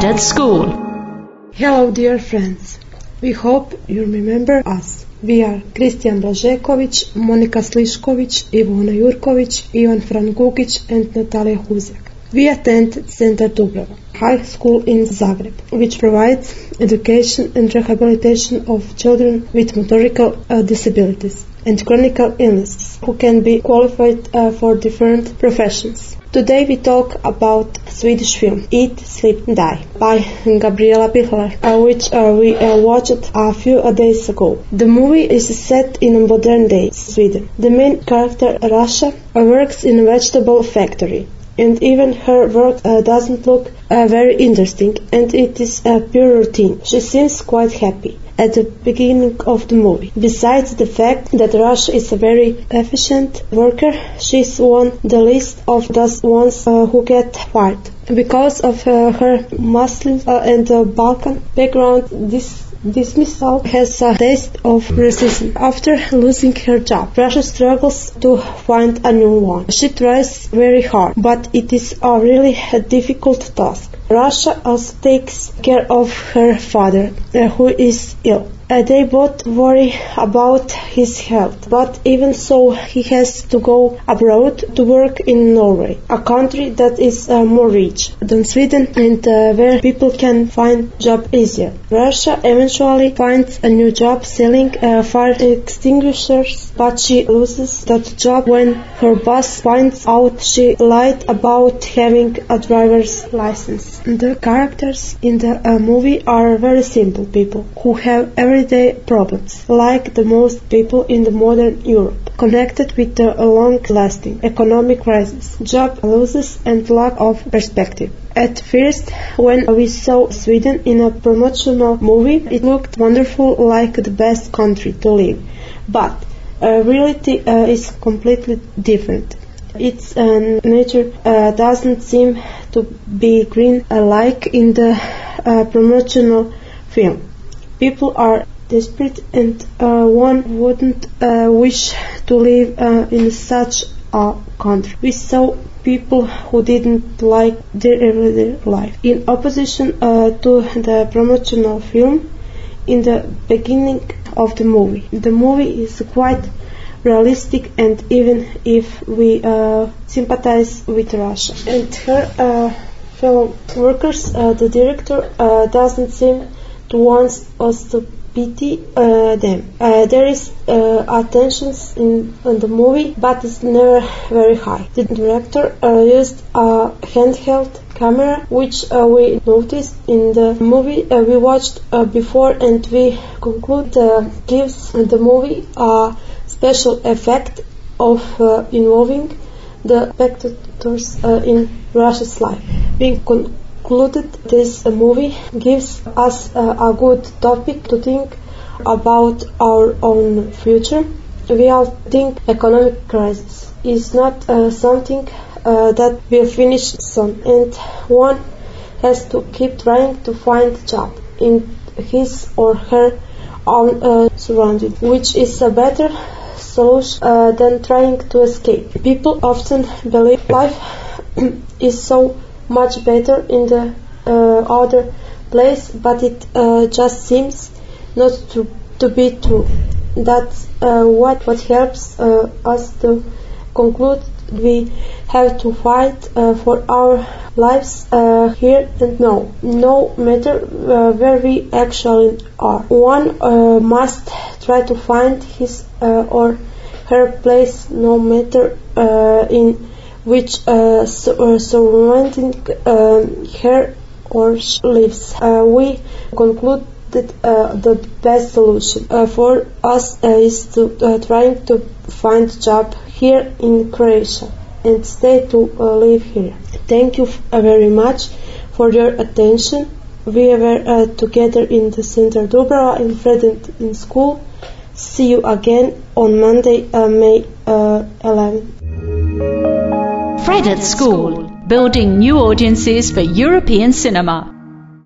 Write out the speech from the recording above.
At School. Hello, dear friends. We hope you remember us. We are Kristijan Blažeković, Monika Slišković, Ivona Jurković, Ivan Frangugić, and Natalia Huzek. We attend Center Dubrava High School in Zagreb, which provides education and rehabilitation of children with motorical uh, disabilities and chronic illnesses who can be qualified uh, for different professions. Today we talk about Swedish film Eat, Sleep, Die by Gabriela Pichler, uh, which uh, we uh, watched a few days ago. The movie is set in modern day Sweden. The main character, Rasha, works in a vegetable factory and even her work uh, doesn't look uh, very interesting and it is a pure routine. She seems quite happy at the beginning of the movie. Besides the fact that Rasha is a very efficient worker, she's on the list of those ones uh, who get fired. Because of uh, her Muslim uh, and Balkan background, this Dismissal has a taste of racism. After losing her job, Rasha struggles to find a new one. She tries very hard, but it is a really difficult task. Rasha also takes care of her father, uh, who is ill. Uh, they both worry about his health, but even so, he has to go abroad to work in Norway, a country that is uh, more rich than Sweden and uh, where people can find job easier. Rasha eventually finds a new job selling uh, fire extinguishers, but she loses that job when her boss finds out she lied about having a driver's license. The characters in the uh, movie are very simple people who have everyday problems, like the most people in the modern Europe, connected with the long-lasting economic crisis, job losses and lack of perspective. At first, when we saw Sweden in a promotional movie, it looked wonderful like the best country to live. But uh, reality uh, is completely different. Its nature uh, doesn't seem to be green uh, like in the uh, promotional film. People are desperate and uh, one wouldn't wish to live in such a country. We saw people who didn't like their everyday life. In opposition to the promotional film, in the beginning of the movie, the movie is quite realistic and even if we uh, sympathize with Rasha. and her uh, fellow workers, the director doesn't seem to want us to pity uh, them. Uh, there is uh, attentions in, in, the movie, but it's never very high. The director uh, used a handheld camera, which uh, we noticed in the movie uh, we watched before, and we conclude gives the movie a special effect of involving the spectators in Rasha's life. Being concluded this movie gives us a good topic to think about our own future. We all think economic crisis is not uh, something uh, that will finish soon and one has to keep trying to find a job in his or her own uh, surrounding, which is a better solution uh, than trying to escape. People often believe life is so much better in the uh, other place, but it uh, just seems not to, to be true. That's uh, what, what helps uh, us to conclude we have to fight uh, for our lives uh, here and now, no matter where we actually are. One must try to find his or her place no matter in which uh, uh, surrounding her or she lives. Uh, we conclude that uh, the best solution uh, for us uh, is to trying to find job here in Croatia and stay to uh, live here. Thank you uh, very much for your attention. We were uh, together in the center Dubrava in Fredent in school. See you again on Monday, May 11. Fred at School, building new audiences for European cinema.